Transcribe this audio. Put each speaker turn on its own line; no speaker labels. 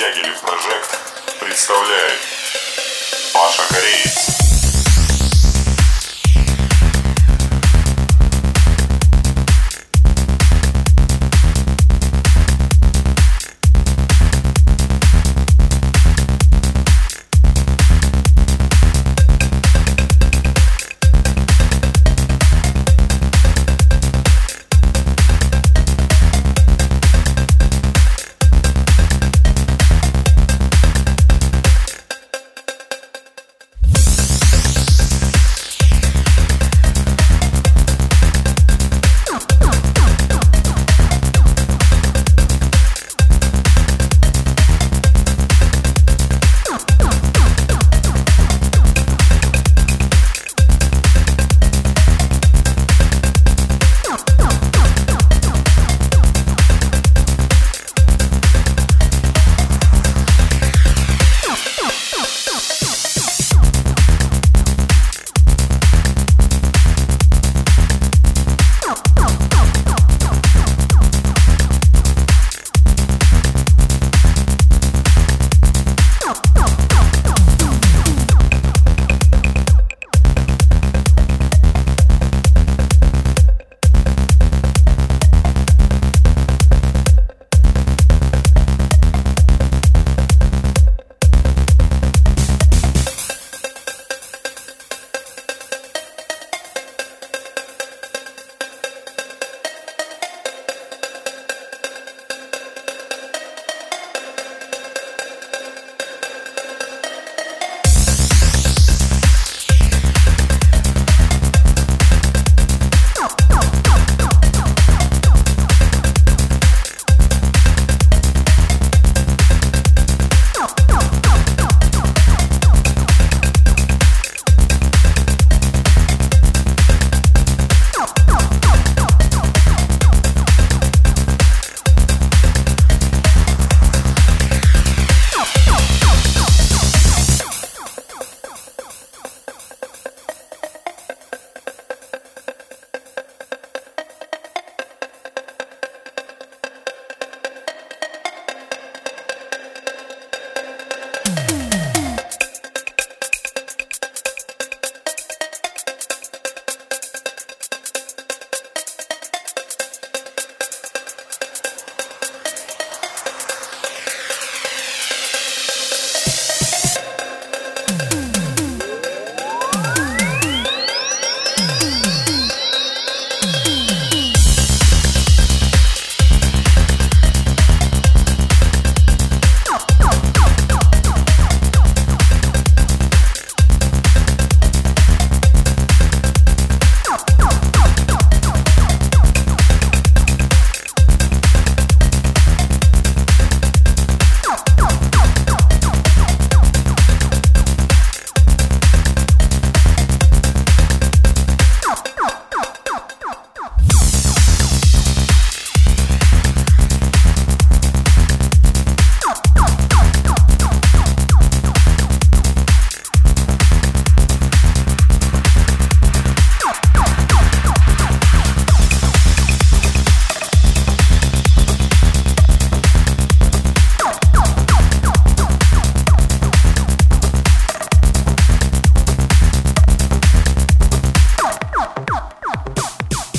Дягилев Прожект представляет Паша Кореец.